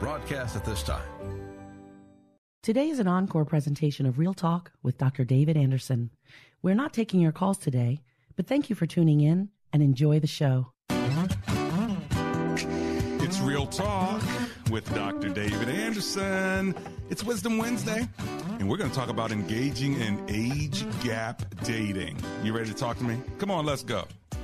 For broadcast at this time. Today is an encore presentation of Real Talk with Dr. David Anderson. We're not taking your calls today, but thank you for tuning in and enjoy the show. It's Real Talk with Dr. David Anderson. It's Wisdom Wednesday, and we're going to talk about engaging in age gap dating. You ready to talk to me? Come on, let's go.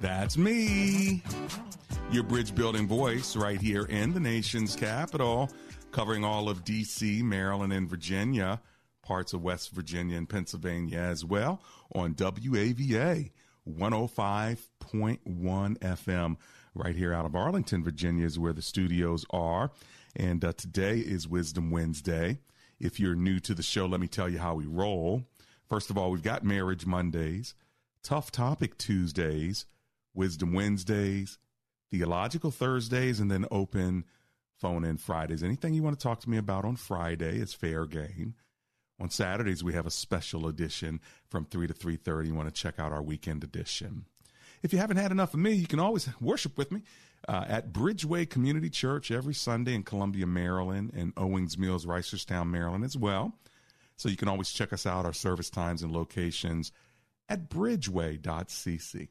That's me, your bridge building voice right here in the nation's capital, covering all of D.C., Maryland, and Virginia, parts of West Virginia and Pennsylvania as well on WAVA 105.1 FM. Right here out of Arlington, Virginia is where the studios are. And uh, today is Wisdom Wednesday. If you're new to the show, let me tell you how we roll. First of all, we've got Marriage Mondays, Tough Topic Tuesdays, Wisdom Wednesdays, Theological Thursdays, and then open phone in Fridays. Anything you want to talk to me about on Friday is fair game. On Saturdays, we have a special edition from 3 to 3.30. You want to check out our weekend edition. If you haven't had enough of me, you can always worship with me uh, at Bridgeway Community Church every Sunday in Columbia, Maryland, and Owings Mills, Reisterstown, Maryland as well. So you can always check us out, our service times and locations at bridgeway.cc.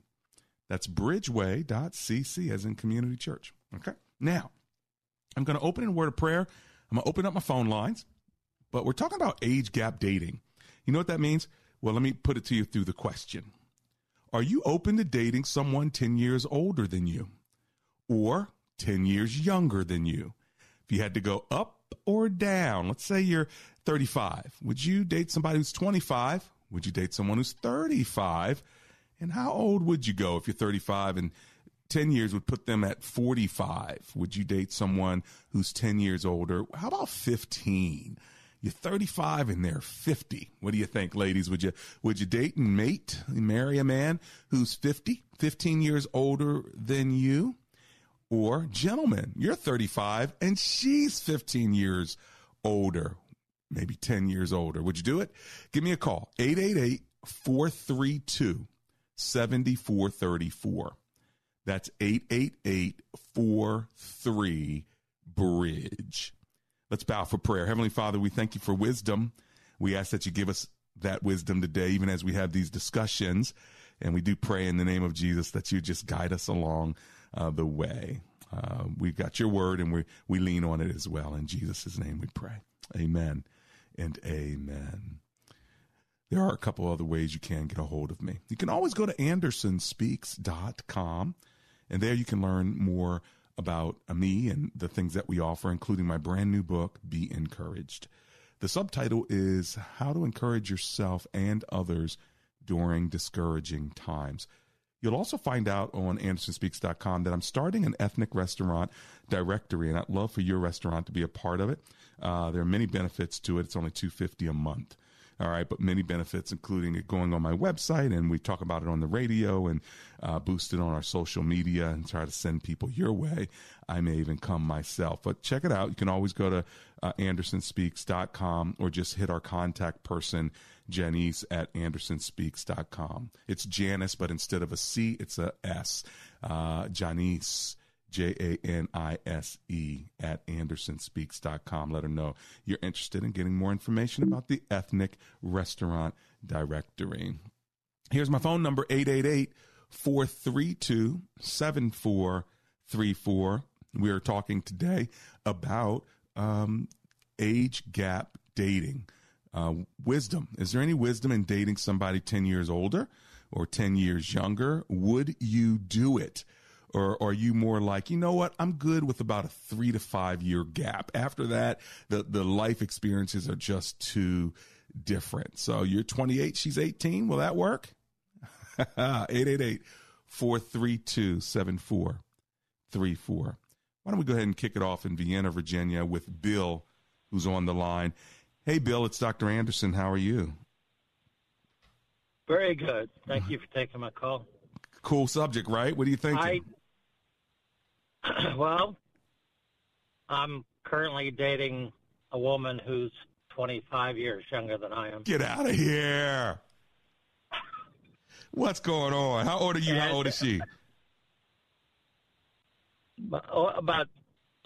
That's bridgeway.cc as in community church. Okay. Now, I'm going to open in word of prayer. I'm going to open up my phone lines, but we're talking about age gap dating. You know what that means? Well, let me put it to you through the question Are you open to dating someone 10 years older than you or 10 years younger than you? If you had to go up or down, let's say you're 35, would you date somebody who's 25? Would you date someone who's 35? And how old would you go if you're 35 and 10 years would put them at 45? Would you date someone who's 10 years older? How about 15? You're 35 and they're 50. What do you think, ladies? Would you would you date and mate, marry a man who's 50, 15 years older than you? Or gentlemen, you're 35 and she's 15 years older, maybe 10 years older. Would you do it? Give me a call. 888 432 7434. That's 888 43 Bridge. Let's bow for prayer. Heavenly Father, we thank you for wisdom. We ask that you give us that wisdom today, even as we have these discussions. And we do pray in the name of Jesus that you just guide us along uh, the way. Uh, we've got your word and we, we lean on it as well. In Jesus' name we pray. Amen and amen. There are a couple other ways you can get a hold of me. You can always go to andersonspeaks.com, and there you can learn more about me and the things that we offer, including my brand new book, Be Encouraged. The subtitle is How to Encourage Yourself and Others During Discouraging Times. You'll also find out on andersonspeaks.com that I'm starting an ethnic restaurant directory, and I'd love for your restaurant to be a part of it. Uh, there are many benefits to it. It's only two fifty a month. All right, but many benefits, including it going on my website, and we talk about it on the radio and uh, boost it on our social media and try to send people your way. I may even come myself, but check it out. You can always go to uh, andersonspeaks.com or just hit our contact person, Janice at andersonspeaks.com. It's Janice, but instead of a C, it's a S. Uh, Janice J A N I S E, at andersonspeaks.com. Let her know you're interested in getting more information about the Ethnic Restaurant Directory. Here's my phone number 888 432 7434. We are talking today about um, age gap dating. Uh, wisdom. Is there any wisdom in dating somebody 10 years older or 10 years younger? Would you do it? Or are you more like, you know what? I'm good with about a three to five year gap. After that, the, the life experiences are just too different. So you're 28, she's 18. Will that work? 888 432 7434. Why don't we go ahead and kick it off in Vienna, Virginia with Bill, who's on the line. Hey, Bill, it's Dr. Anderson. How are you? Very good. Thank you for taking my call. Cool subject, right? What do you think? I, well, I'm currently dating a woman who's 25 years younger than I am. Get out of here. What's going on? How old are you? How old is she? Oh, about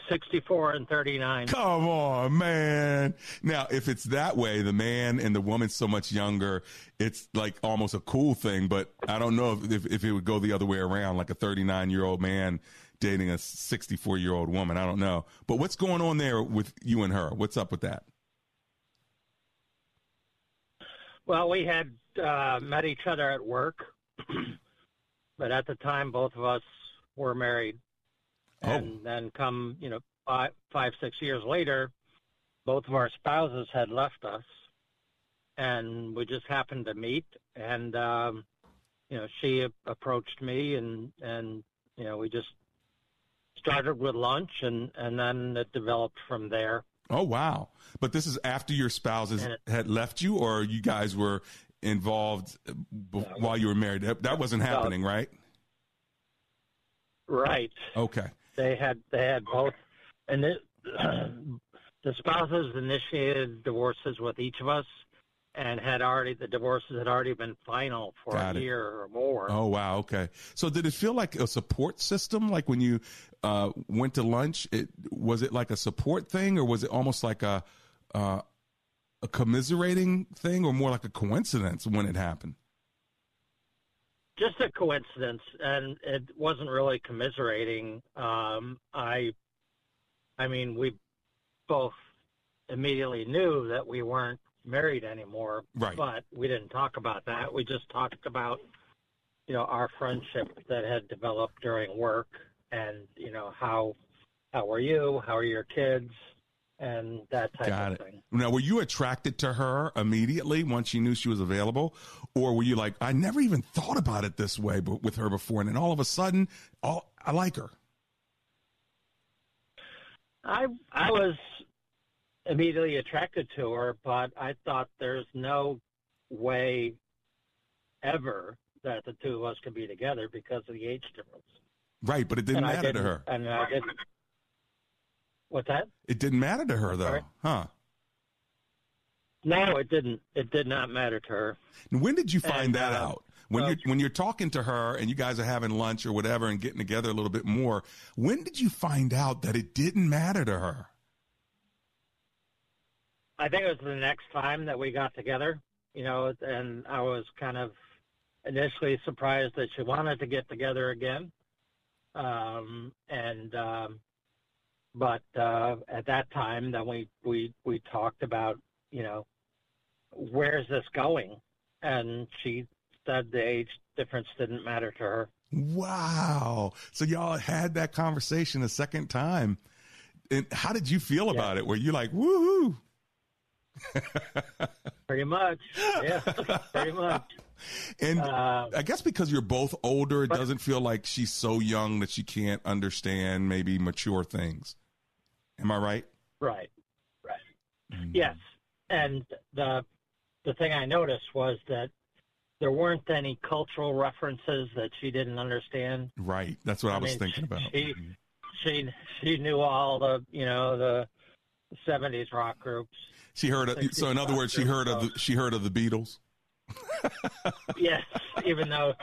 64 and 39. Come on, man. Now, if it's that way, the man and the woman's so much younger, it's like almost a cool thing. But I don't know if, if, if it would go the other way around, like a 39 year old man dating a 64 year old woman. I don't know. But what's going on there with you and her? What's up with that? Well, we had uh, met each other at work, but at the time, both of us were married. Oh. And then, come you know, five, five, six years later, both of our spouses had left us, and we just happened to meet. And um, you know, she approached me, and and you know, we just started with lunch, and and then it developed from there. Oh wow! But this is after your spouses had left you, or you guys were involved uh, b- while you were married. That, that wasn't happening, right? Right. Okay. They had they had both, and the, the spouses initiated divorces with each of us, and had already the divorces had already been final for Got a it. year or more. Oh wow. Okay. So did it feel like a support system? Like when you uh, went to lunch, it was it like a support thing, or was it almost like a uh, a commiserating thing, or more like a coincidence when it happened? just a coincidence, and it wasn't really commiserating. Um, I, I mean, we both immediately knew that we weren't married anymore, Right. but we didn't talk about that. We just talked about, you know, our friendship that had developed during work, and you know how, how are you? How are your kids? And that type Got of it. thing. Now, were you attracted to her immediately once you knew she was available, or were you like, I never even thought about it this way, but with her before, and then all of a sudden, all I like her. I I was immediately attracted to her, but I thought there's no way ever that the two of us could be together because of the age difference. Right, but it didn't and matter to didn't- her. And I didn't. What's that? It didn't matter to her, though, Sorry? huh? No, it didn't. It did not matter to her. And when did you find And, that uh, out? When well- you're when you're talking to her and you guys are having lunch or whatever and getting together a little bit more, when did you find out that it didn't matter to her? I think it was the next time that we got together, you know, and I was kind of initially surprised that she wanted to get together again. Um, and, um, but, uh, at that time, then we, we, we talked about, you know, where's this going? And she said the age difference didn't matter to her. Wow! So y'all had that conversation a second time, and how did you feel Yeah. about it? Were you like, woohoo? Pretty much. Yeah, pretty much. And Uh, I guess because you're both older, it but- doesn't feel like she's so young that she can't understand maybe mature things. Am I right? Right. Right. Yes. And the the thing I noticed was that there weren't any cultural references that she didn't understand. Right. That's what I, was mean, thinking about. She she she knew all the you know the seventies rock groups. She heard of, so in other words, she heard of the, she heard of the Beatles. Yes, even though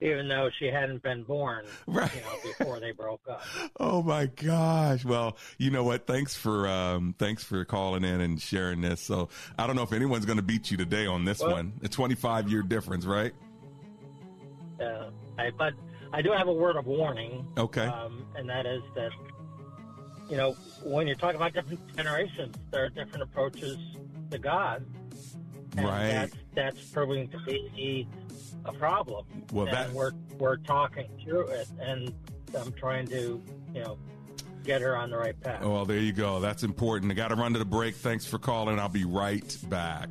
even though she hadn't been born, Right. you know, before they broke up. Oh my gosh. Well, you know what? Thanks for um thanks for calling in and sharing this. So I don't know if anyone's going to beat you today on this Well- one. A 25 year difference, right? Uh, I, but I do have a word of warning. Okay. Um, and that is that, you know, when you're talking about different generations, there are different approaches to God. And Right. That's, that's proving to be a problem. Well, and that- we're we're talking through it, and I'm trying to, you know, get her on the right path. Well, there you go. That's important. I got to run to the break. Thanks for calling. I'll be right back.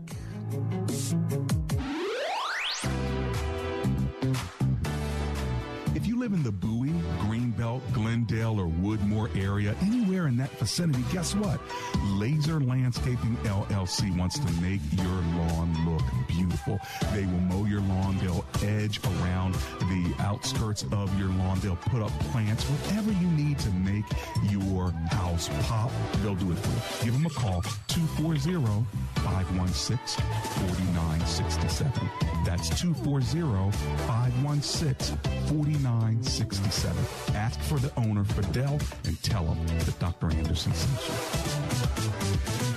Live in the Bowie, Greenbelt, Glendale, or Woodmore area, anywhere in that vicinity, guess what? Laser Landscaping LLC wants to make your lawn beautiful. They will mow your lawn, they'll edge around the outskirts of your lawn, they'll put up plants, whatever you need to make your house pop, they'll do it for you. Give them a call, 240 516 4967. That's 240 516 4967. Ask for the owner, Fidel, and tell him that Dr. Anderson sent you.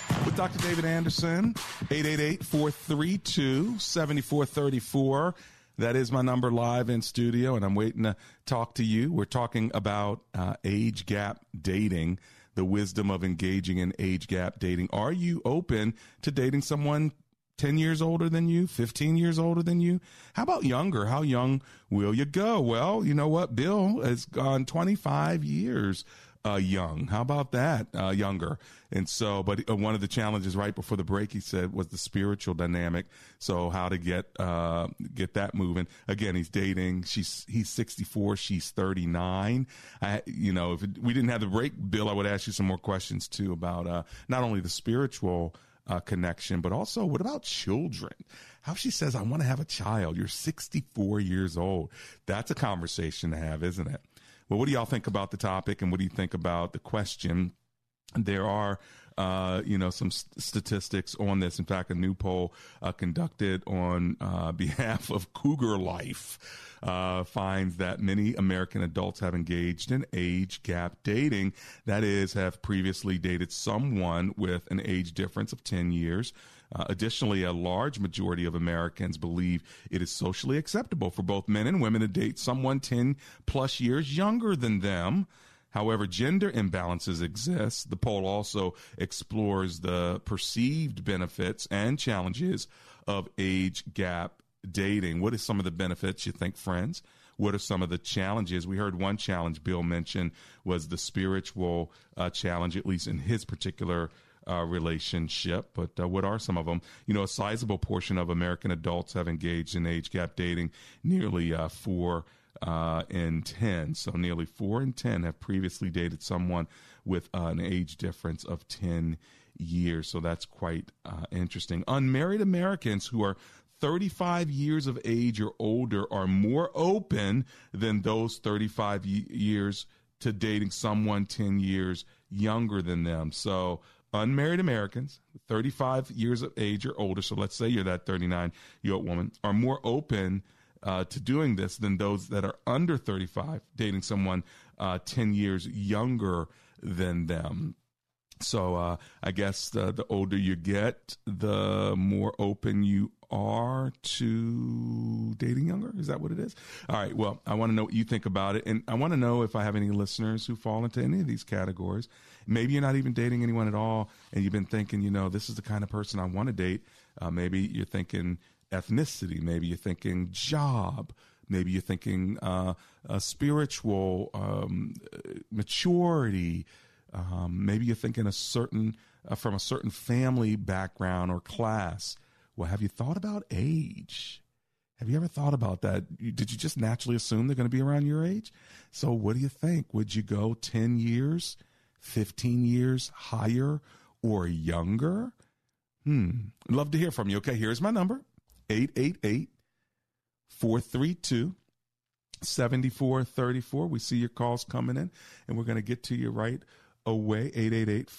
with Dr. David Anderson, 888 432 7434. That is my number live in studio, and I'm waiting to talk to you. We're talking about uh, age gap dating, the wisdom of engaging in age gap dating. Are you open to dating someone 10 years older than you, 15 years older than you? How about younger? How young will you go? Well, you know what? Bill has gone 25 years uh, young. How about that? Uh, younger. And so, but uh, one of the challenges right before the break, he said, was the spiritual dynamic. So how to get, uh, get that moving. Again, he's dating. She's, he's 64. She's 39. I, you know, if we didn't have the break, Bill, I would ask you some more questions too about, uh, not only the spiritual, uh, connection, but also what about children? How she says, I want to have a child. You're 64 years old. That's a conversation to have, isn't it? Well, what do y'all think about the topic and what do you think about the question? There are, uh, you know, some st- statistics on this. In fact, a new poll uh, conducted on uh, behalf of Cougar Life uh, finds that many American adults have engaged in age gap dating. That is, have previously dated someone with an age difference of 10 years. Uh, additionally, a large majority of Americans believe it is socially acceptable for both men and women to date someone 10 plus years younger than them. However, gender imbalances exist. The poll also explores the perceived benefits and challenges of age gap dating. What are some of the benefits you think, friends? What are some of the challenges? We heard one challenge Bill mentioned was the spiritual uh, challenge, at least in his particular uh, relationship. But uh, what are some of them? You know, a sizable portion of American adults have engaged in age gap dating, nearly uh, four uh, in 10. So nearly four in 10 have previously dated someone with uh, an age difference of 10 years. So that's quite uh, interesting. Unmarried Americans who are 35 years of age or older are more open than those 35 y- years to dating someone 10 years younger than them. So unmarried Americans, 35 years of age or older, so let's say you're that 39 year old woman, are more open uh, to doing this than those that are under 35, dating someone uh, 10 years younger than them. So uh, I guess the, the older you get, the more open you are to dating younger. Is that what it is? All right. Well, I want to know what you think about it. And I want to know if I have any listeners who fall into any of these categories. Maybe you're not even dating anyone at all, and you've been thinking, you know, this is the kind of person I want to date. Uh, maybe you're thinking ethnicity. Maybe you're thinking job. Maybe you're thinking uh, spiritual um, maturity. Um, maybe you're thinking a certain uh, from a certain family background or class. Well, have you thought about age? Have you ever thought about that? Did you just naturally assume they're going to be around your age? So, what do you think? Would you go 10 years, 15 years higher, or younger? Hmm. Love to hear from you. Okay, here's my number 888 432 7434. We see your calls coming in, and we're going to get to you right away 888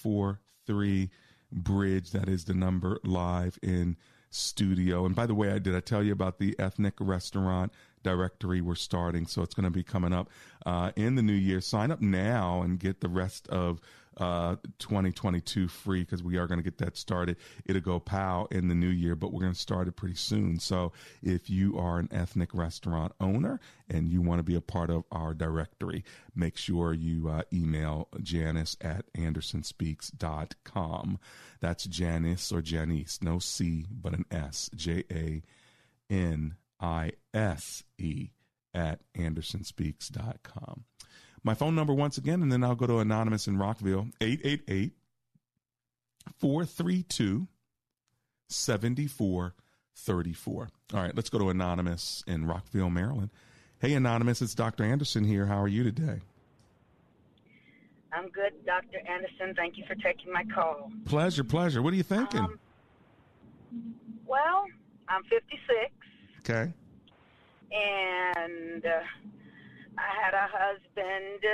bridge. That is the number live in studio. And by the way i did i tell you about the ethnic restaurant directory we're starting. So it's going to be coming up uh, in the new year. Sign up now and get the rest of uh, 2022 free because we are going to get that started. It'll go pow in the new year, but we're going to start it pretty soon. So if you are an ethnic restaurant owner and you want to be a part of our directory, make sure you uh, email Janice at andersonspeaks.com. That's Janice or Janice, no C, but an S, J A N I S E at andersonspeaks.com. My phone number once again, and then I'll go to Anonymous in Rockville, 888 432 7434. All right, let's go to Anonymous in Rockville, Maryland. Hey, Anonymous, it's Dr. Anderson here. How are you today? I'm good, Dr. Anderson. Thank you for taking my call. Pleasure, pleasure. What are you thinking? Um, well, I'm 56. Okay. And uh, I had a husband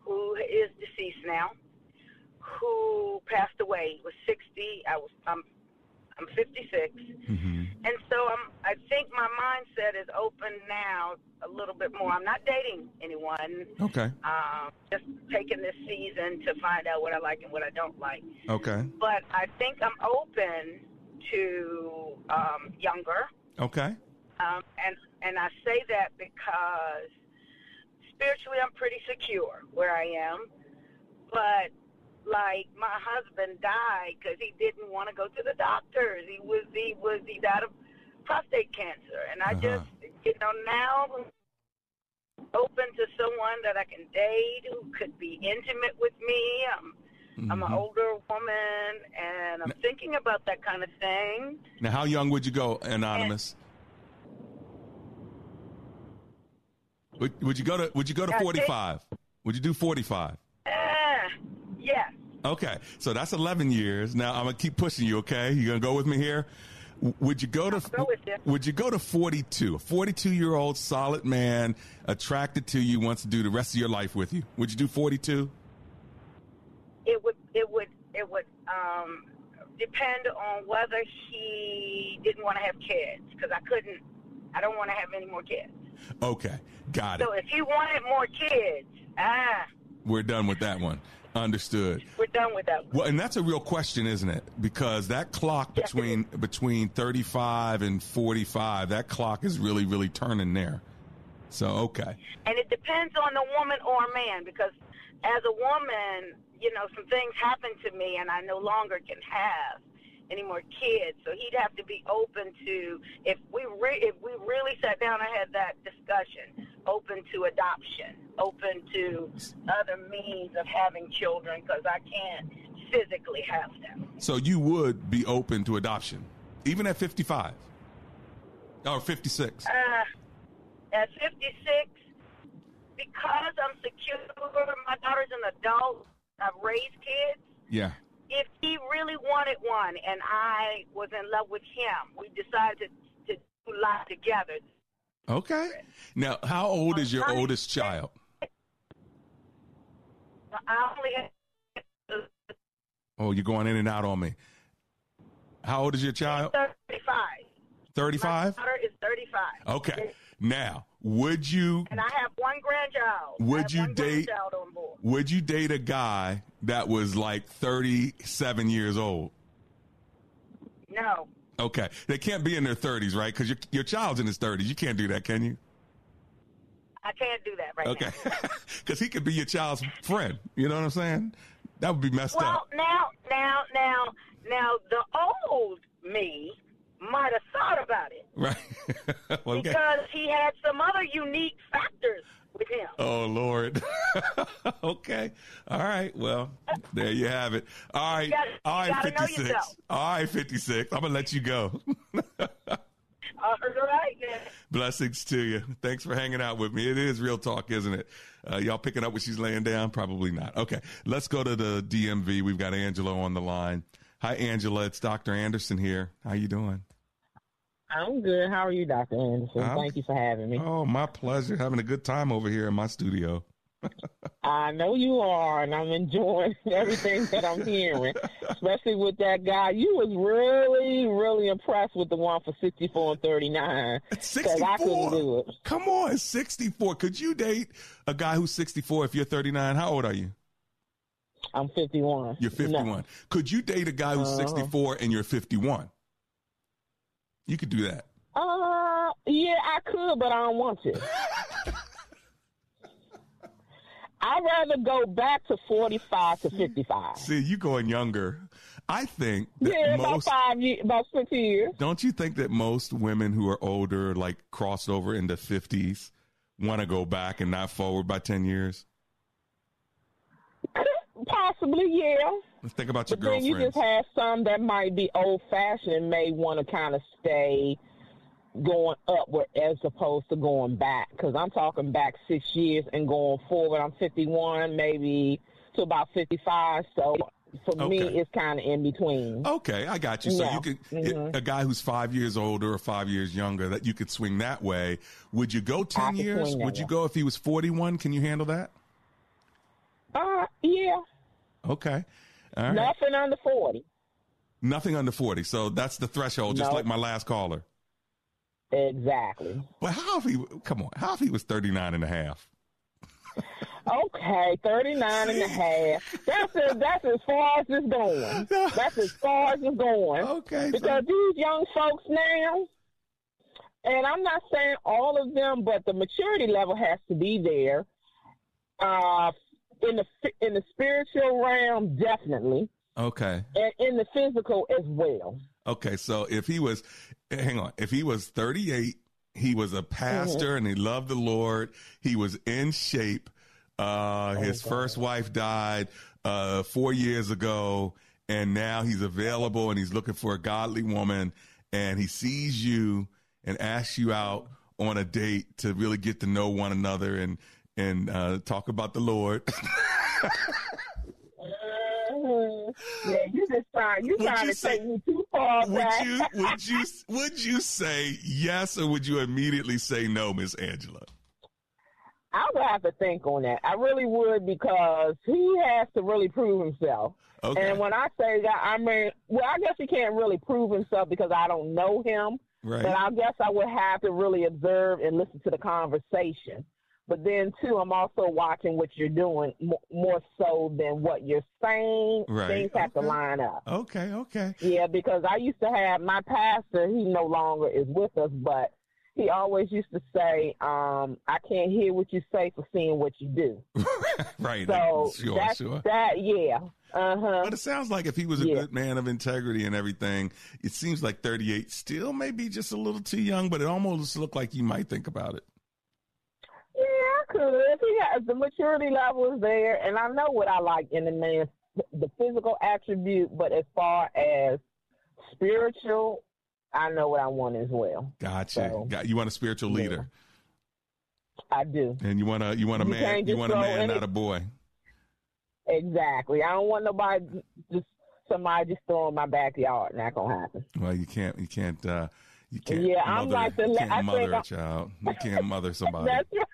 who is deceased now, who passed away. He was 60. I was I'm I'm 56, mm-hmm. and so I'm. I think my mindset is open now a little bit more. I'm not dating anyone. Okay. Um, just taking this season to find out what I like and what I don't like. Okay. But I think I'm open to um, younger. Okay. Um, and and I say that because spiritually, I'm pretty secure where I am. But like my husband died because he didn't want to go to the doctors. He was he was he died of prostate cancer, and I uh-huh. just you know now open to someone that I can date who could be intimate with me. I'm mm-hmm. I'm an older woman, and I'm now, thinking about that kind of thing. Now, how young would you go, anonymous? Would, would you go to Would you go to forty five? Would you do forty five? Uh, yes. Okay, so that's eleven years. Now I'm gonna keep pushing you. Okay, you gonna go with me here? Would you go to go you. Would you go to 42? A 42 year old solid man attracted to you wants to do the rest of your life with you. Would you do 42? It would it would it would um, depend on whether he didn't want to have kids because I couldn't I don't want to have any more kids. Okay, got it. So if he wanted more kids, ah. We're done with that one. Understood. We're done with that. One. Well, and that's a real question, isn't it? Because that clock between yes, between 35 and 45, that clock is really really turning there. So, okay. And it depends on the woman or man because as a woman, you know, some things happen to me and I no longer can have any more kids. So he'd have to be open to if we re- if we really sat down and had that discussion, open to adoption, open to other means of having children because I can't physically have them. So you would be open to adoption, even at 55 or 56. Uh, at 56, because I'm secure, my daughter's an adult. I've raised kids. Yeah if he really wanted one and I was in love with him, we decided to, to do life together. Okay. Now, how old is your oldest child? I only Oh, you're going in and out on me. How old is your child? 35. 35? My daughter is 35. Okay. Now, Would you? And I have one grandchild. Would you date? On board. Would you date a guy that was like 37 years old? No. Okay, they can't be in their 30s, right? Because your your child's in his 30s. You can't do that, can you? I can't do that right okay. now. Okay, because he could be your child's friend. You know what I'm saying? That would be messed well, up. Well, now, now, now, now, the old me might have thought about it. Right. okay. Because he had some other unique factors with him. Oh Lord. okay. All right. Well, there you have it. All right. Gotta, All right. Fifty six. All right. Fifty six. I'm gonna let you go. All right. Then. Blessings to you. Thanks for hanging out with me. It is real talk, isn't it? Uh, y'all picking up what she's laying down? Probably not. Okay. Let's go to the DMV. We've got Angela on the line. Hi, Angela. It's Dr. Anderson here. How you doing? I'm good. How are you, Dr. Anderson? I'm, Thank you for having me. Oh, my pleasure. Having a good time over here in my studio. I know you are, and I'm enjoying everything that I'm hearing, especially with that guy. You was really, really impressed with the one for 64 and 39. 64? I couldn't do it. Come on, 64. Could you date a guy who's 64 if you're 39? How old are you? I'm 51. You're 51. No. Could you date a guy who's uh, 64 and you're 51? You could do that. Uh, yeah, I could, but I don't want to. I'd rather go back to 45 to 55. See, you going younger. I think yeah, most, about five years, about six years. Don't you think that most women who are older, like crossed over into 50s, want to go back and not forward by 10 years? Possibly, yeah. Let's think about your but then you just have some that might be old fashioned, and may want to kind of stay going upward as opposed to going back. Because I'm talking back six years and going forward. I'm 51, maybe to about 55. So for okay. me, it's kind of in between. Okay, I got you. So yeah. you could mm-hmm. a guy who's five years older or five years younger that you could swing that way. Would you go ten years? Would you way. go if he was 41? Can you handle that? Uh, yeah. Okay. All right. Nothing under 40. Nothing under 40. So that's the threshold, just Nope. like my last caller. Exactly. But how if he, come on, how if he was 39 and a half? Okay, 39 and a half. That's, a, that's as far as it's going. That's as far as it's going. Okay. Because these young folks now, and I'm not saying all of them, but the maturity level has to be there. Uh, in the in the spiritual realm, definitely, Okay. and in the physical as well. Okay. So if he was, hang on, if he was 38, he was a pastor and he loved the Lord. He was in shape. Uh, his first wife died, uh, four years ago and now he's available and he's looking for a godly woman and he sees you and asks you out on a date to really get to know one another and, and, uh, talk about the Lord. Yeah, you just trying you Would trying you to say- take me too far would back. you would you would you say yes or would you immediately say no, Miss Angela? I would have to think on that. I really would because he has to really prove himself. Okay. And when I say that, I mean, well, I guess he can't really prove himself because I don't know him. Right. But I guess I would have to really observe and listen to the conversation. But then, too, I'm also watching what you're doing mo- more so than what you're saying. Right. Things have to line up. Okay, okay. Yeah, because I used to have my pastor, he no longer is with us, but he always used to say, um, I can't hear what you say for seeing what you do. Right. So sure, that's sure. that, yeah. Uh huh. But it sounds like if he was a Yeah. good man of integrity and everything, it seems like 38 still may be just a little too young, but it almost looked like you might think about it. Yeah, could. If he has the maturity level is there, and I know what I like in the man, the physical attribute, but as far as spiritual, I know what I want as well. Gotcha. So, Got, you want a spiritual yeah. leader, I do. and you want a you want a You man, you want a man, any- not a boy. Exactly. I don't want nobody just somebody just throwing my backyard. Not gonna happen. Well, you can't you can't uh you can't Yeah, mother, I'm like the you can't I mother a I'm- child. You can't mother somebody. That's right.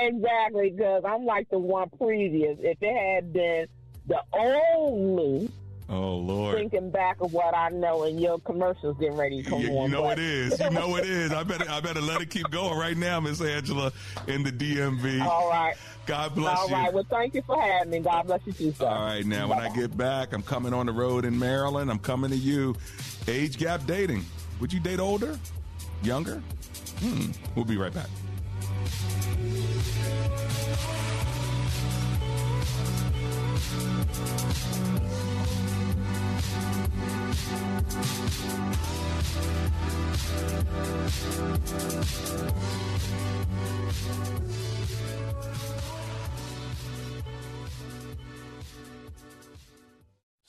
Exactly because I'm like the one previous. If it had been the old me, Oh Lord! Thinking back of what I know, and your commercials getting ready to come you, on. You know but... it is. You know it is. I better I better let it keep going right now, Miss Angela, in the DMV. All right. God bless All you. All right. Well, thank you for having me. God bless you too, sir. All right. Now, Bye-bye. when I get back, I'm coming on the road in Maryland. I'm coming to you. Age gap dating. Would you date older, younger? Hmm. We'll be right back.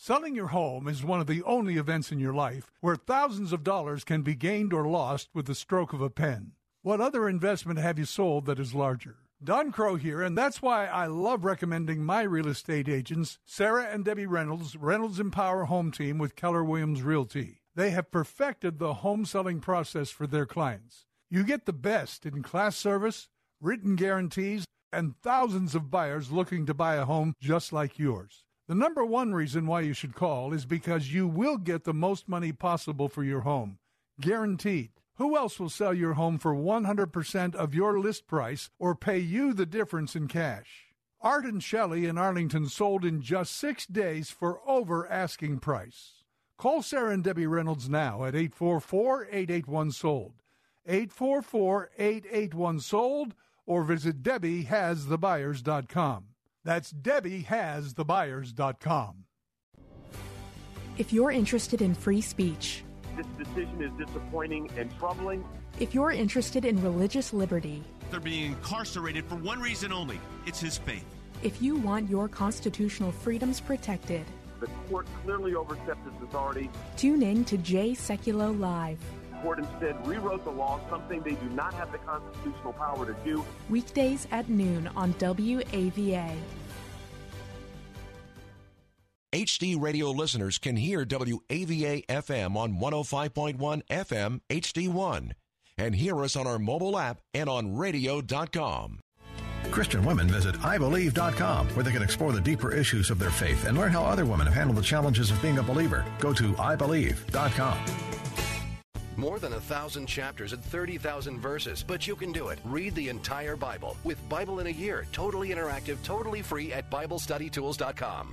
Selling your home is one of the only events in your life where thousands of dollars can be gained or lost with the stroke of a pen. What other investment have you sold that is larger? Don Crow here, and that's why I love recommending my real estate agents, Sarah and Debbie Reynolds, Reynolds Empower Home Team with Keller Williams Realty. They have perfected the home selling process for their clients. You get the best in class service, written guarantees, and thousands of buyers looking to buy a home just like yours. The number one reason why you should call is because you will get the most money possible for your home. Guaranteed. Who else will sell your home for 100% of your list price or pay you the difference in cash? Art and Shelley in Arlington sold in just six days for over asking price. Call Sarah and Debbie Reynolds now at 844 881 Sold. 844 881 Sold or visit DebbieHasTheBuyers.com. That's DebbieHasTheBuyers.com. If you're interested in free speech, this decision is disappointing and troubling. If you're interested in religious liberty, they're being incarcerated for one reason only it's his faith. If you want your constitutional freedoms protected, the court clearly overstepped its authority. Tune in to Jay Sekulow Live. The court instead rewrote the law, something they do not have the constitutional power to do. Weekdays at noon on WAVA. HD radio listeners can hear WAVA FM on 105.1 FM HD1 and hear us on our mobile app and on radio.com. Christian women visit IBelieve.com where they can explore the deeper issues of their faith and learn how other women have handled the challenges of being a believer. Go to IBelieve.com. More than a thousand chapters and 30,000 verses, but you can do it. Read the entire Bible with Bible in a Year, totally interactive, totally free at BibleStudyTools.com.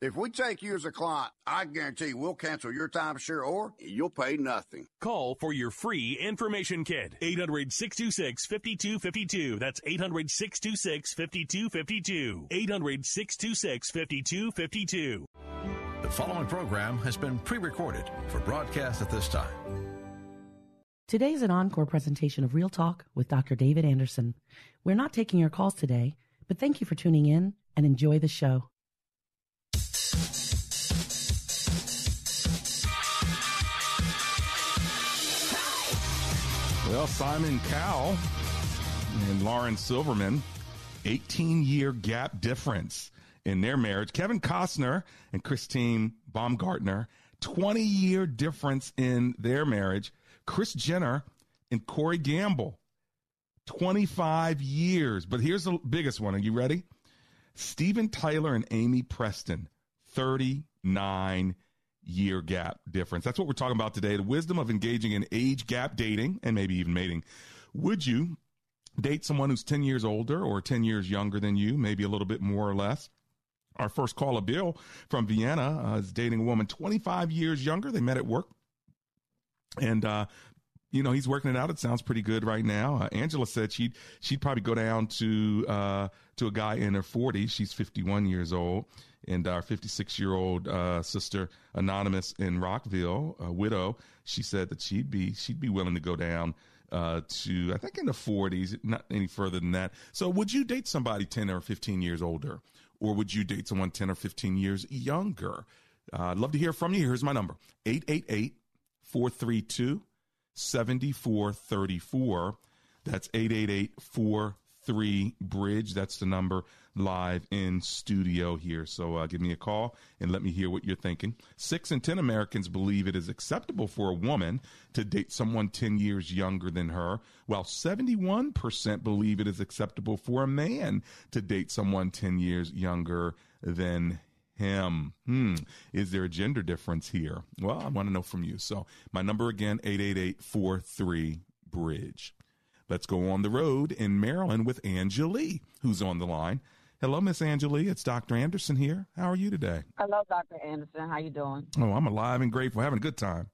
If we take you as a client, I guarantee we'll cancel your timeshare or you'll pay nothing. Call for your free information kit. 800 626 5252. That's 800 626 5252. 800 626 5252. The following program has been pre recorded for broadcast at this time. Today is an encore presentation of Real Talk with Dr. David Anderson. We're not taking your calls today, but thank you for tuning in and enjoy the show. Well, Simon Cowell and Lauren Silverman, 18 year gap difference in their marriage. Kevin Costner and Christine Baumgartner, 20 year difference in their marriage. Kris Jenner and Corey Gamble, 25 years. But here's the biggest one. Are you ready? Steven Tyler and Aimee Preston, 39 year gap difference. That's what we're talking about today. The wisdom of engaging in age gap dating and maybe even mating. Would you date someone who's 10 years older or 10 years younger than you, maybe a little bit more or less? Our first caller, Bill from Vienna, uh, is dating a woman 25 years younger. They met at work. And uh, you know, he's working it out. It sounds pretty good right now. Uh, Angela said she'd she'd probably go down to uh, to a guy in her 40s. She's 51 years old, and our 56 year old uh, sister, anonymous in Rockville, a widow, she said that she'd be she'd be willing to go down uh, to I think in the 40s, not any further than that. So, would you date somebody 10 or 15 years older, or would you date someone 10 or 15 years younger? Uh, I'd love to hear from you. Here's my number 888 432 7434. That's 888 43 Bridge. That's the number live in studio here. So uh, give me a call and let me hear what you're thinking. Six in 10 Americans believe it is acceptable for a woman to date someone 10 years younger than her, while 71% believe it is acceptable for a man to date someone 10 years younger than him. Hmm. Is there a gender difference here? Well, I want to know from you. So my number again, 888 Bridge. Let's go on the road in Maryland with Angelie, who's on the line. Hello, Miss Angelie. It's Dr. Anderson here. How are you today? Hello, Dr. Anderson. How you doing? Oh, I'm alive and grateful, having a good time.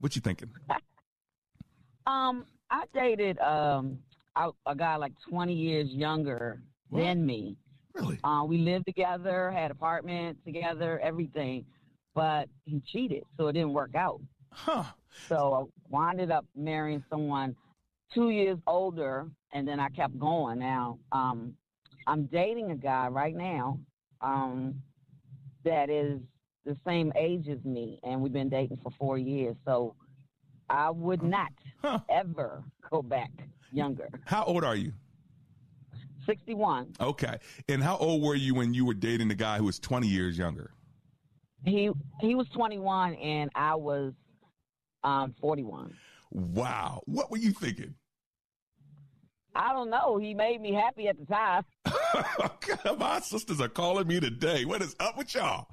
What you thinking? um, I dated um a, a guy like 20 years younger what? than me. Really? Uh, we lived together, had apartment together, everything, but he cheated, so it didn't work out. Huh. So I winded up marrying someone two years older, and then I kept going. Now, um, I'm dating a guy right now um, that is the same age as me, and we've been dating for four years. So I would not huh. ever go back younger. How old are you? 61. Okay. And how old were you when you were dating the guy who was 20 years younger? He he was 21 and I was um 41. Wow. What were you thinking? I don't know. He made me happy at the time. My sisters are calling me today. What is up with y'all?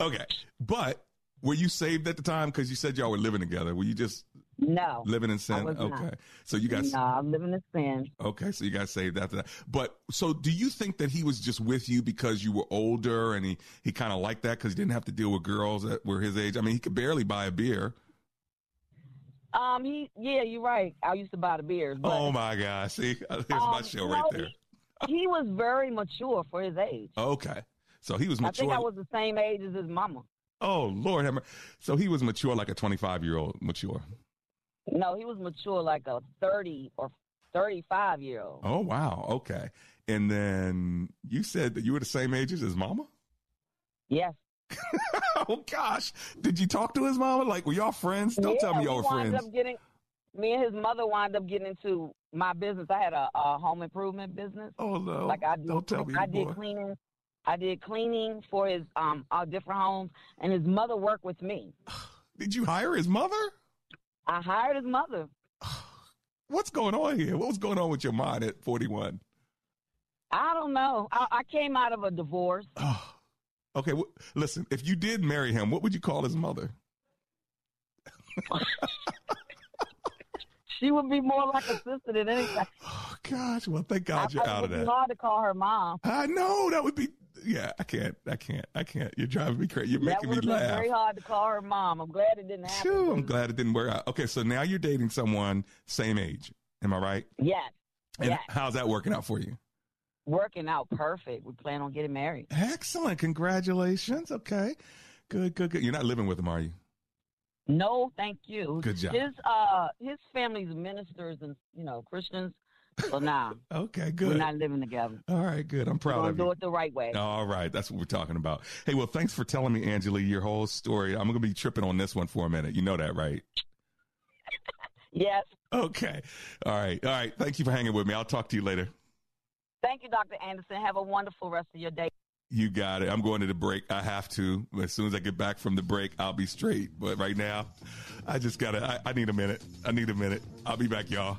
Okay. But were you saved at the time because you said y'all were living together? Were you just no living in sin? Okay. Not. So you got No, I'm living in sin. Okay, so you got saved after that. But so do you think that he was just with you because you were older and he he kind of liked that because he didn't have to deal with girls that were his age? I mean, he could barely buy a beer. Um, he yeah, you're right. I used to buy the beers. But, oh my gosh! See, here's um, my show right there. He, he, was very mature for his age. Okay, so he was mature. I think I was the same age as his mama. Oh Lord, so he was mature like a 25 year old mature. No, he was mature like a 30 or 35 year old. Oh wow, okay. And then you said that you were the same age as his mama. Yes. oh gosh, did you talk to his mama? Like, were y'all friends? Don't yeah, tell me y'all were friends. Up getting, me and his mother wound up getting into my business. I had a, a home improvement business. Oh no! Like I did, don't tell me. I did cleaning. I did cleaning for his um our different homes, and his mother worked with me. Did you hire his mother? I hired his mother. What's going on here? What was going on with your mind at forty one? I don't know. I, I came out of a divorce. Oh. Okay, well, listen. If you did marry him, what would you call his mother? she would be more like a sister than anything. Oh gosh! Well, thank God I, you're out of that. It's hard to call her mom. I know that would be. Yeah, I can't. I can't. I can't. You're driving me crazy. You're making me laugh. Very hard to call her mom. I'm glad it didn't happen. Sure, I'm glad it didn't work out. Okay, so now you're dating someone same age. Am I right? Yes. And yes. how's that working out for you? Working out perfect. We plan on getting married. Excellent. Congratulations. Okay. Good, good, good. You're not living with him, are you? No, thank you. Good job. His uh his family's ministers and you know, Christians. So now nah, Okay, good. We're not living together. All right, good. I'm proud we're of you. Do it the right way. All right, that's what we're talking about. Hey, well, thanks for telling me, Angela, your whole story. I'm gonna be tripping on this one for a minute. You know that, right? yes. Okay. All right. All right. Thank you for hanging with me. I'll talk to you later. Thank you, Dr. Anderson. Have a wonderful rest of your day. You got it. I'm going to the break. I have to. As soon as I get back from the break, I'll be straight. But right now, I just got to, I, I need a minute. I need a minute. I'll be back, y'all.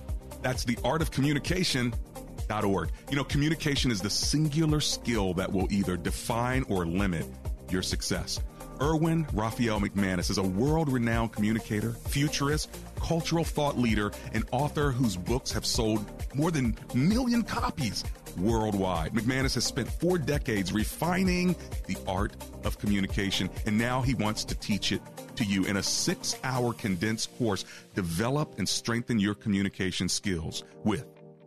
That's theartofcommunication.org. You know, communication is the singular skill that will either define or limit your success. Erwin Raphael McManus is a world renowned communicator, futurist, cultural thought leader, and author whose books have sold more than a million copies worldwide. McManus has spent four decades refining the art of communication, and now he wants to teach it to you in a six hour condensed course. Develop and strengthen your communication skills with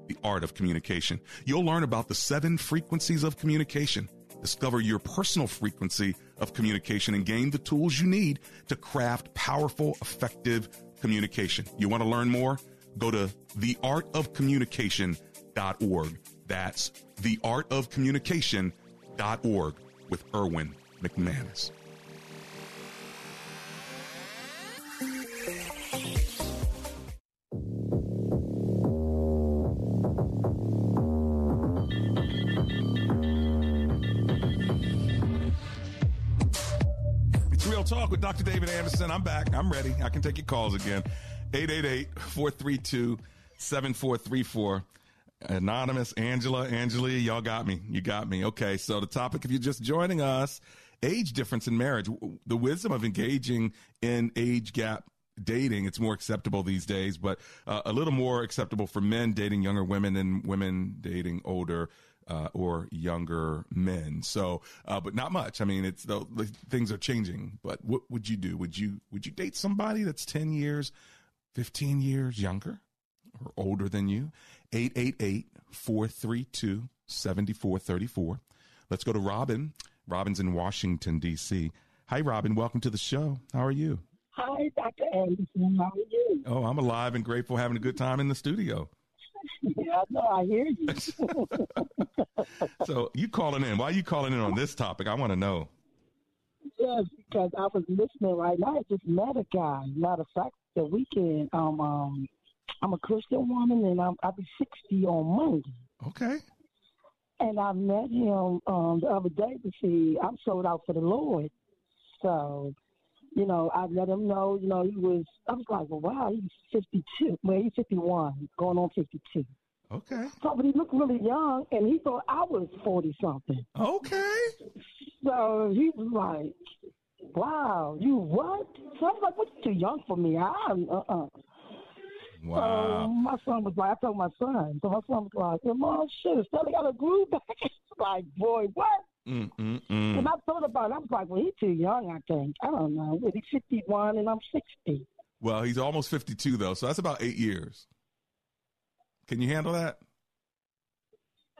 the art of communication. You'll learn about the seven frequencies of communication. Discover your personal frequency of communication and gain the tools you need to craft powerful, effective communication. You want to learn more? Go to theartofcommunication.org. That's theartofcommunication.org with Erwin McManus. It's Real Talk with Dr. David Anderson. I'm back. I'm ready. I can take your calls again. 888 432 7434. Anonymous, Angela, Angela, y'all got me. You got me. Okay, so the topic, if you're just joining us, age difference in marriage, the wisdom of engaging in age gap dating. It's more acceptable these days, but uh, a little more acceptable for men dating younger women than women dating older. Uh, or younger men. So, uh, but not much. I mean, it's the, the things are changing. But what would you do? Would you would you date somebody that's ten years, fifteen years younger, or older than you? 888 432 7434. Let's go to Robin. Robin's in Washington, D.C. Hi, Robin. Welcome to the show. How are you? Hi, Dr. Anderson. How are you? Oh, I'm alive and grateful, having a good time in the studio. yeah, I know. I hear you. so, you calling in. Why are you calling in on this topic? I want to know. Yes, because I was listening right now. I just met a guy. Matter of fact, the weekend, um, um, I'm a Christian woman, and I'm, I'll be 60 on Monday. Okay. And I met him um, the other day to see I'm sold out for the Lord. So, you know, I let him know, you know, he was, I was like, well, wow, he's 52. Well, he's 51, going on 52. Okay. So, but he looked really young, and he thought I was 40 something. Okay. So he was like, wow, you what? So I was like, what, you too young for me? I'm, uh-uh. Wow. So my son was like, I told my son. So my son was like, well, mom, shit, it's still got a groove back. Like, boy, what? Mm, mm, And mm. I thought about it. I was like, well, he's too young, I think. I don't know. He's 51 and I'm 60. Well, he's almost 52, though, so that's about eight years. Can you handle that?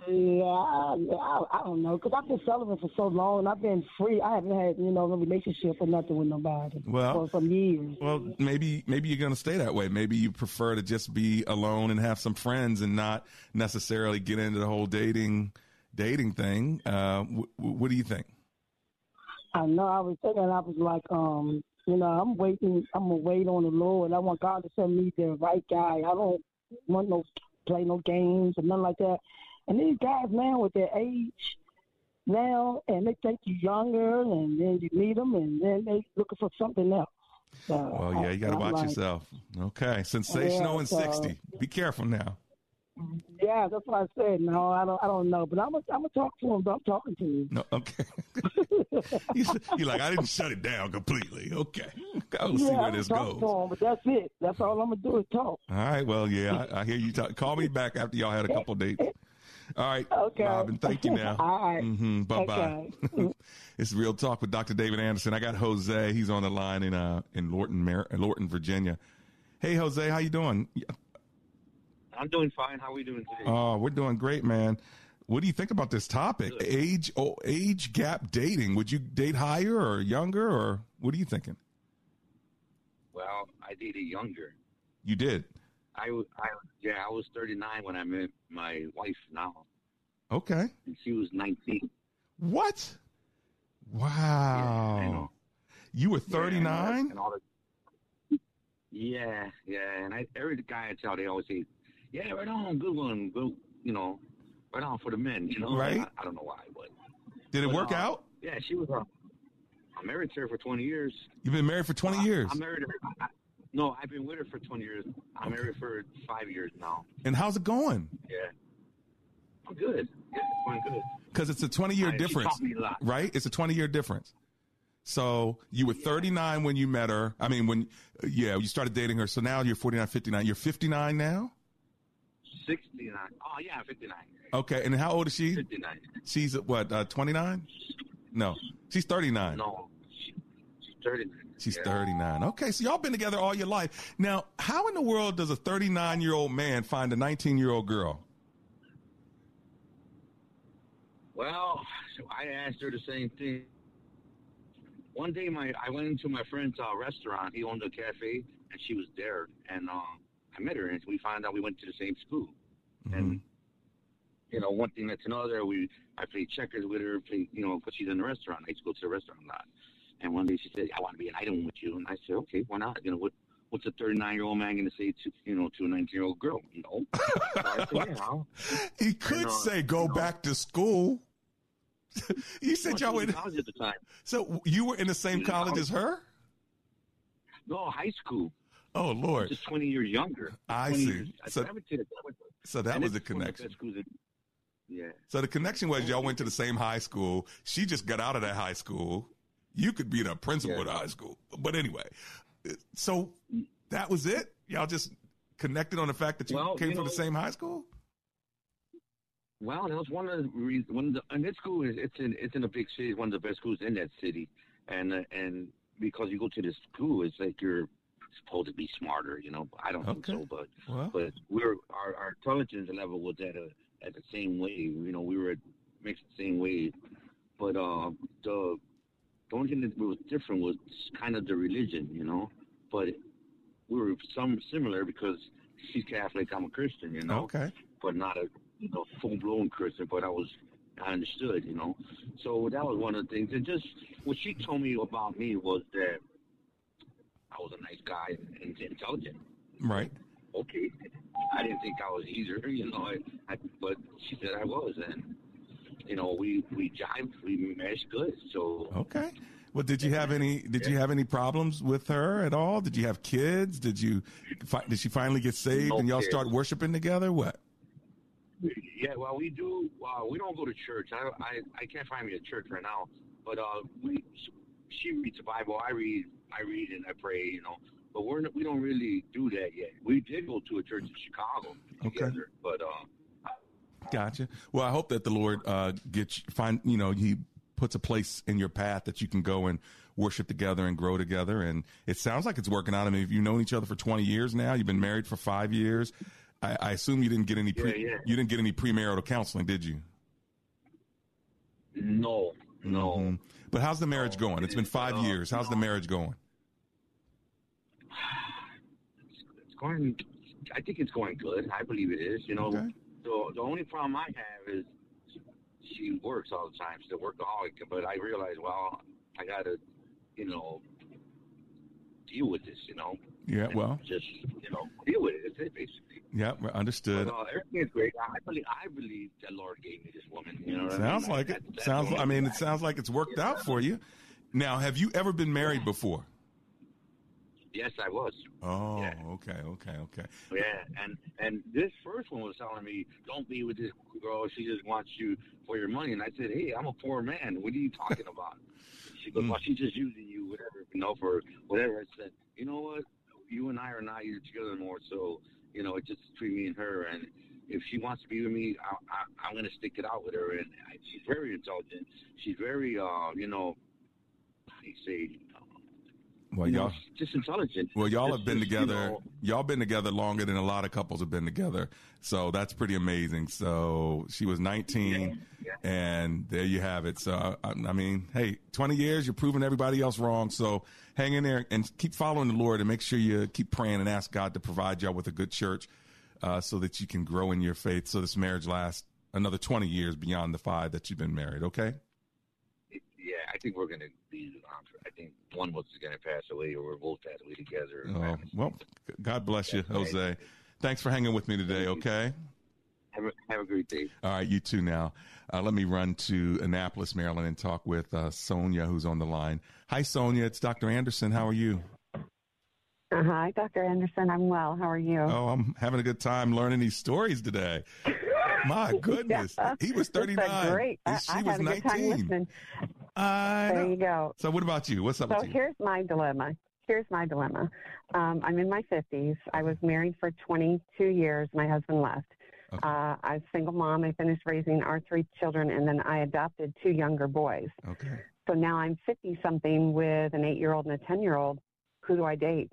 Yeah, I, I, I don't know. Because I've been celibate for so long I've been free. I haven't had, you know, no relationship or nothing with nobody Well- for some years. Well, maybe maybe you're going to stay that way. Maybe you prefer to just be alone and have some friends and not necessarily get into the whole dating dating thing. Uh, w- w- what do you think? I know. I was thinking. I was like, um, you know, I'm waiting. I'm gonna wait on the Lord. I want God to send me the right guy. I don't want no play no games or nothing like that. And these guys now with their age now, and they think you're younger, and then you meet them, and then they looking for something else. So, Well, yeah, you got to watch like, yourself. Okay, sensational Yeah, and so- 60. Be careful now. Yeah, that's what I said. No, I don't. I don't know, but I'm gonna I'm talk to him. But I'm talking to you. No, okay. He's you're like, I didn't shut it down completely. Okay, I'll yeah, see where this goes. to him, but that's it. That's all I'm gonna do is talk. All right. Well, yeah, I, I hear you talk. Call me back after y'all had a couple dates. All right, Okay. Robin. Thank you. Now. All right. Mm-hmm. Bye bye. Okay. it's real talk with Dr. David Anderson. I got Jose. He's on the line in uh in Lorton, Mar- uh, Lorton, Virginia. Hey, Jose, how you doing? I'm doing fine. How are we doing today? Oh, we're doing great, man. What do you think about this topic? Age, oh, age gap dating. Would you date higher or younger, or what are you thinking? well, I dated younger. You did. I, I yeah, I was 39 when I met my wife now, Okay. and she was 19. What? Wow. You were Yeah, all that- 39? and Yeah, yeah, and I, every guy I tell, they always say, "Yeah, right on, good one, good, you know, right on for the men." You know, Right. I, I don't know why, but Did it but, work uh, out? Yeah, she was. Uh, I'm married her for 20 years. You've been married for 20 years. I'm married. Her. No, I've been with her for 20 years. I'm married for five years now. And how's it going? Yeah, I'm good. Yeah, it's going good. Because it's a 20 year difference, me a lot. right? It's a 20 year difference. So you were 39 when you met her. I mean, when, yeah, you started dating her. So now you're 49, 59. You're 59 now? 69. Oh yeah, 59. Okay. And how old is she? 59. She's what, uh, 29? No, she's 39. No, 39. She's Yeah. 39. Okay, so y'all been together all your life. Now, how in the world does a 39 year old man find a 19 year old girl? Well, so I asked her the same thing. One day, my I went into my friend's uh, restaurant. He owned a cafe, and she was there. And uh, I met her, and we found out we went to the same school. And you know, one thing that's another. We I played checkers with her. Played, you know, because she's in the restaurant. I used to go to the restaurant a lot. And one day she said, "I want to be an item with you." And I said, "Okay, why not? You know, what what's a 39 year old man going to say to you know to a 19 year old girl? You know." So said, yeah, He could And, uh, say, go back to school. you said y'all were in college at the time. So you were in the same in college college. as her? No, high school. Oh, Lord. Just 20 years younger. I see. years- So- I that- that was- So that was the it's one of connection. in- Yeah. So the connection was y'all went to the same high school. She just got out of that high school. You could be the principal of the high school. But anyway, so that was it? Y'all just connected on the fact that you Well, came you from the same high school? Well, that was one of the reasons. One of the, and that school is it's in it's in a big city, one of the best schools in that city, and uh, and because you go to this school, it's like you're supposed to be smarter, you know. I don't think so, but Well. but we're our, our intelligence level was at a at the same way, you know. We were at mixed the same way, but uh, the the only thing that was different was kind of the religion, you know. But we were some similar because she's Catholic, I'm a Christian, you know Okay. but not a you know full blown Christian. But I was I understood, you know. So that was one of the things. And just what she told me about me was that I was a nice guy and intelligent. Right. Okay, I didn't think I was either, you know. I, I but she said I was, and you know we we jive, we mesh good. So Okay. Well, did you have any? Did you have any problems with her at all? Did you have kids? Did you? fi- Did she finally get saved No and y'all kids. start worshiping together? What? Yeah, well, we do. Uh, we don't go to church. I, I I can't find me a church right now. But uh, we she reads the Bible. I read. I read and I pray. You know. But we're we don't really do that yet. We did go to a church in Chicago together. But uh, Gotcha. Well, I hope that the Lord uh, gets find you know He puts a place in your path that you can go and worship together and grow together. And it sounds like it's working out. I mean, if you've known each other for twenty years now, you've been married for five years. I, I assume you didn't get any pre, Yeah, yeah. you didn't get any premarital counseling, did you? no, no. Mhm. But how's the marriage going? It's been five years. How's the marriage going? it's going. I think it's going good. I believe it is. You know. Okay. The the only problem I have is she works all the time. She's a workaholic. But I realize, well, I gotta, you know, deal with this. You know. Yeah. Well. just you know deal with it. That's it, basically. Yeah. Understood. But, uh, everything is great. I believe I believe that Lord gave me this woman. You know, what I mean? Sounds like it. That- Sounds. I mean, it sounds like it's worked out for you. Now, have you ever been married before? Yes, I was. Oh, okay, okay, okay. Yeah, and and this first one was telling me, "Don't be with this girl. She just wants you for your money." And I said, "Hey, I'm a poor man. What are you talking about?" She goes, "Well, she's just using you, whatever, you know, for whatever." I said, "You know what? You and I are not here together anymore. So, you know, it's just between me and her. And if she wants to be with me, I, I, I'm going to stick it out with her. And I, she's very intelligent. She's very, uh, you know, how do you say, Well, you know, y'all. just intelligent. Well, y'all Just- have been just, you together. know, Y'all been together longer than a lot of couples have been together. So that's pretty amazing. So she was 19, and there you have it. So I, I mean, hey, 20 years, you're proving everybody else wrong. So hang in there and keep following the Lord, and make sure you keep praying and ask God to provide y'all with a good church, uh, so that you can grow in your faith. So this marriage lasts another 20 years beyond the five that you've been married. Okay. Yeah, I think we're going to be. Um, I think one of us is going to pass away, or we're both pass away together. Oh, well, God bless you, Jose. Thanks for hanging with me today. Okay. Have a, have a great day. All right, you too now. Uh, let me run to Annapolis, Maryland, and talk with uh, Sonia, who's on the line. Hi, Sonia. It's Dr. Anderson. How are you? Uh, hi, Dr. Anderson. I'm well. How are you? Oh, I'm having a good time learning these stories today. My goodness. Yeah. He was 39. Great. I, she I was had a good time 19. I there you go. So, what about you? What's up So with you? here's my dilemma. Here's my dilemma. Um, I'm in my 50s. I was married for 22 years. My husband left. Uh, I'm a single mom. I finished raising our three children, and then I adopted two younger boys. Okay. So now I'm 50 something with an eight year old and a 10 year old. Who do I date?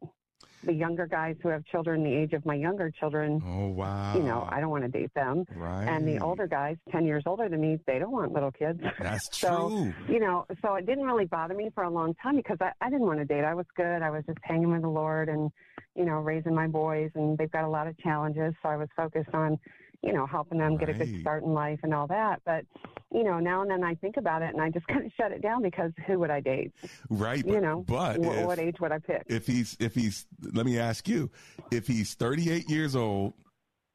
The younger guys who have children the age of my younger children. Oh, wow. You know, I don't want to date them. Right. And the older guys, 10 years older than me, they don't want little kids. That's so, true. you know, so it didn't really bother me for a long time because I, I didn't want to date. I was good. I was just hanging with the Lord and, you know, raising my boys, and they've got a lot of challenges. So I was focused on, you know, helping them get a good start in life and all that. But, you know, now and then I think about it and I just kind of shut it down because who would I date? Right. you know, but wh- if- what age would I pick? if he's if he's let me ask you if he's 38 years old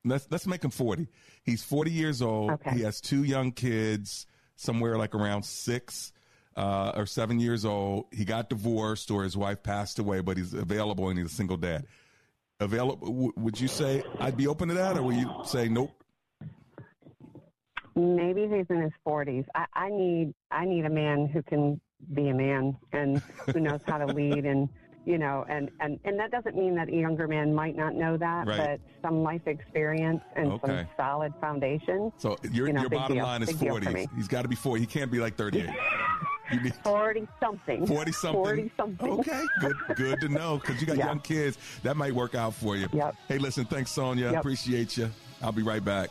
let's let's make him 40 he's 40 years old Okay. he has two young kids somewhere like around six uh, or seven years old he got divorced or his wife passed away but he's available and he's a single dad available w- would you say i'd be open to that or would you say nope Maybe he's in his forties. I, I need I need a man who can be a man and who knows how to lead and you know and and and that doesn't mean that a younger man might not know that, Right. but some life experience and some solid foundation. so your, You know, your bottom deal. line is Big 40 he's got to be 40 he can't be like 38 you need Forty something. 40 something. 40 something. Okay, good good to know because you got Yeah. young kids. That might work out for you. Yep. Hey, listen, thanks, Sonia. Yep. Appreciate you. I'll be right back.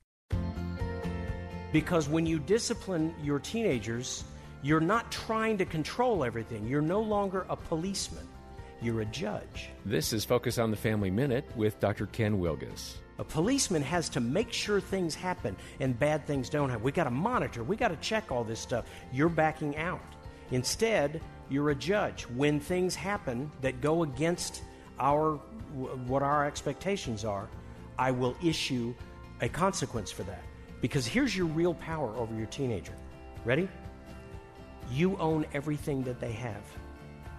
Because when you discipline your teenagers, you're not trying to control everything. You're no longer a policeman, you're a judge. This is Focus on the Family Minute with Dr. Ken Wilgus. A policeman has to make sure things happen and bad things don't happen. We got to monitor, we got to check all this stuff. You're backing out. Instead, you're a judge. When things happen that go against our what our expectations are, I will issue a consequence for that. Because here's your real power over your teenager. Ready? You own everything that they have.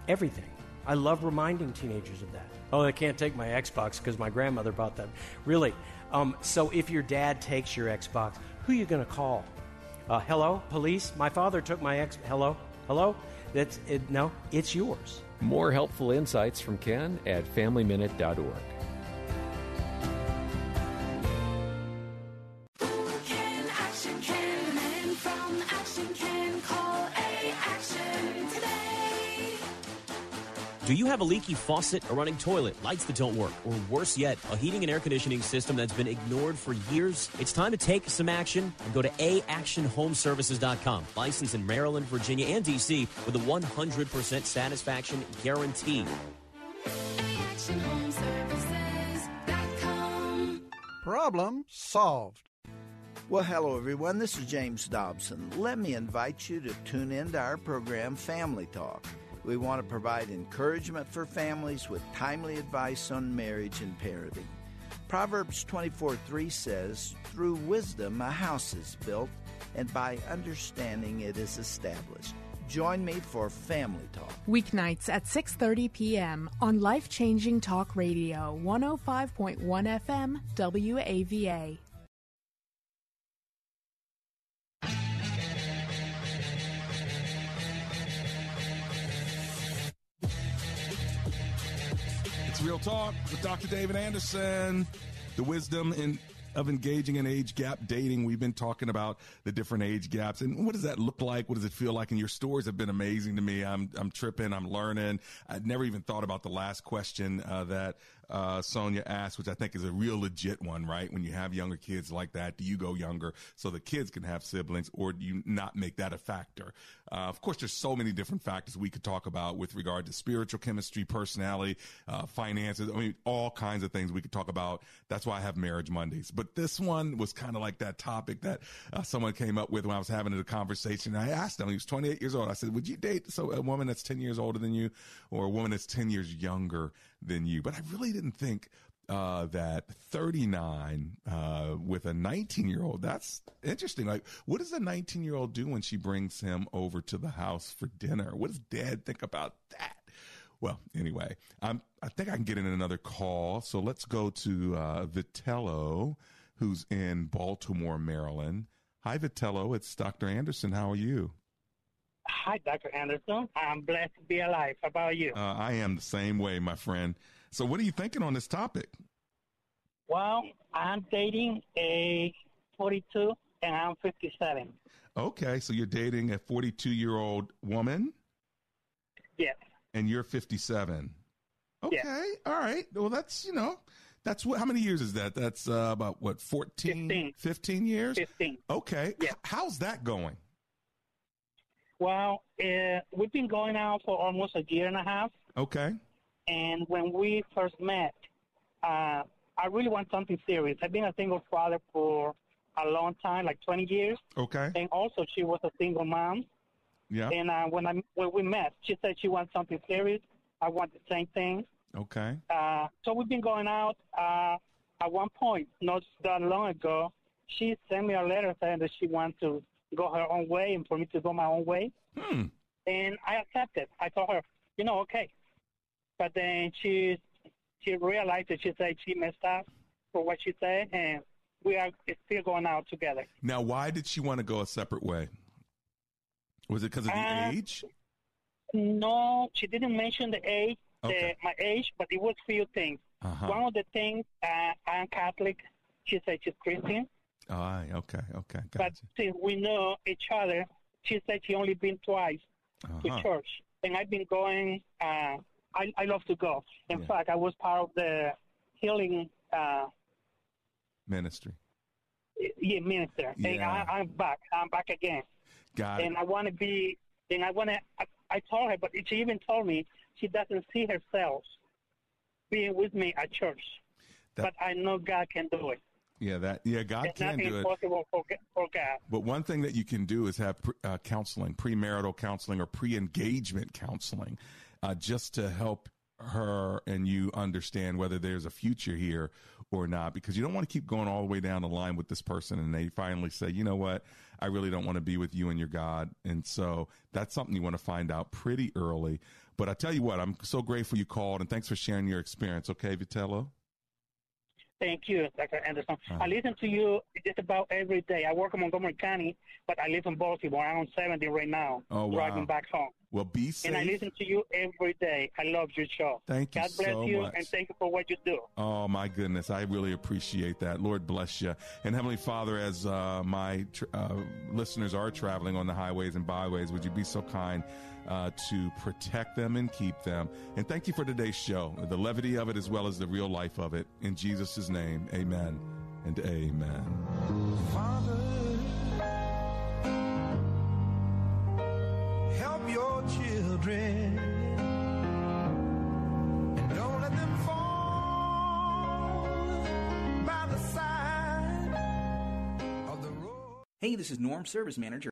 Everything. I love reminding teenagers of that. Oh, they can't take my Xbox because my grandmother bought that. Really? Um, so if your dad takes your Xbox, who are you going to call? Uh, hello, police. My father took my X. Hello, hello. That's it, no. It's yours. More helpful insights from Ken at FamilyMinute.org. Do you have a leaky faucet, a running toilet, lights that don't work, or worse yet, a heating and air conditioning system that's been ignored for years? It's time to take some action and go to aactionhomeservices.com. Licensed in Maryland, Virginia, and DC with a 100% satisfaction guarantee. Problem solved. Well, hello everyone. This is James Dobson. Let me invite you to tune in to our program Family Talk. We want to provide encouragement for families with timely advice on marriage and parenting. Proverbs 24 3 says, Through wisdom a house is built, and by understanding it is established. Join me for Family Talk. Weeknights at 6:30 p.m. on Life Changing Talk Radio, 105.1 FM, WAVA. Real Talk with Dr. David Anderson. The wisdom in of engaging in age gap dating. We've been talking about the different age gaps and what does that look like? What does it feel like? And your stories have been amazing to me. I'm I'm tripping. I'm learning. I'd never even thought about the last question uh, that uh, Sonia asked, which I think is a real legit one, right? When you have younger kids like that, do you go younger so the kids can have siblings, or do you not make that a factor? Uh, of course, there's so many different factors we could talk about with regard to spiritual chemistry, personality, uh, finances. I mean, all kinds of things we could talk about. That's why I have Marriage Mondays. But this one was kind of like that topic that uh, someone came up with when I was having a conversation. I asked him, he was 28 years old. I said, would you date so a woman that's 10 years older than you or a woman that's 10 years younger than you? But I really didn't think uh, that 39 uh, with a 19 year old. That's interesting. Like, what does a 19 year old do when she brings him over to the house for dinner? What does dad think about that? Well, anyway, I'm, I think I can get in another call. So let's go to uh, Vitello, who's in Baltimore, Maryland. Hi, Vitello. It's Dr. Anderson. How are you? Hi, Dr. Anderson. I'm blessed to be alive. How about you? Uh, I am the same way, my friend. So, what are you thinking on this topic? Well, I'm dating a 42 and I'm 57. Okay, so you're dating a 42 year old woman Yes. and you're 57. Okay, Yeah. all right. Well, that's, you know, that's what, how many years is that? That's uh, about what, 14, 15. 15 years? 15. Okay. H- how's that going? Well, uh, we've been going out for almost a year and a half. Okay. And when we first met, uh, I really want something serious. I've been a single father for a long time, like 20 years. Okay. And also, she was a single mom. Yeah. And uh, when I when we met, she said she wants something serious. I want the same thing. Okay. Uh, so we've been going out. Uh, at one point, not that long ago, she sent me a letter saying that she wants to go her own way and for me to go my own way. Hmm. And I accepted. I told her, you know, okay. But then she she realized that she said she messed up for what she said, and we are still going out together. Now, why did she want to go a separate way? Was it because of the Uh, age? No, she didn't mention the age, Okay. the, my age, but it was few things. Uh-huh. One of the things, uh, I'm Catholic. She said she's Christian. Oh, okay, okay. Got But since we know each other, she said she only been twice Uh-huh. to church, and I've been going. Uh, I I love to go. In fact, I was part of the healing uh, Ministry. yeah, minister, and Yeah. I, I'm back. I'm back again, Got it. and I want to be. And I want to. I, I told her, but she even told me she doesn't see herself being with me at church. That- but I know God can do it. Yeah, that. Yeah, God It's can do it. impossible for, for God. But one thing that you can do is have pre- uh, counseling, premarital counseling, or pre-engagement counseling, uh, just to help her and you understand whether there's a future here or not because you don't want to keep going all the way down the line with this person and they finally say, you know what, I really don't want to be with you and your God. And so that's something you want to find out pretty early. But I tell you what, I'm so grateful you called and thanks for sharing your experience. Okay, Vitello? Thank you, Dr. Anderson. Uh-huh. I listen to you just about every day. I work in Montgomery County, but I live in Baltimore. I'm on 70 right now, Oh, wow. driving back home. Well, be safe. And I listen to you every day. I love your show. Thank you God bless so you, much. and thank you for what you do. Oh my goodness, I really appreciate that. Lord bless you. And Heavenly Father, as uh, my tr- uh, listeners are traveling on the highways and byways, would you be so kind uh, to protect them and keep them? And thank you for today's show, the levity of it as well as the real life of it. In Jesus' name, amen and amen. Help Hey, this is Norm, Service Manager.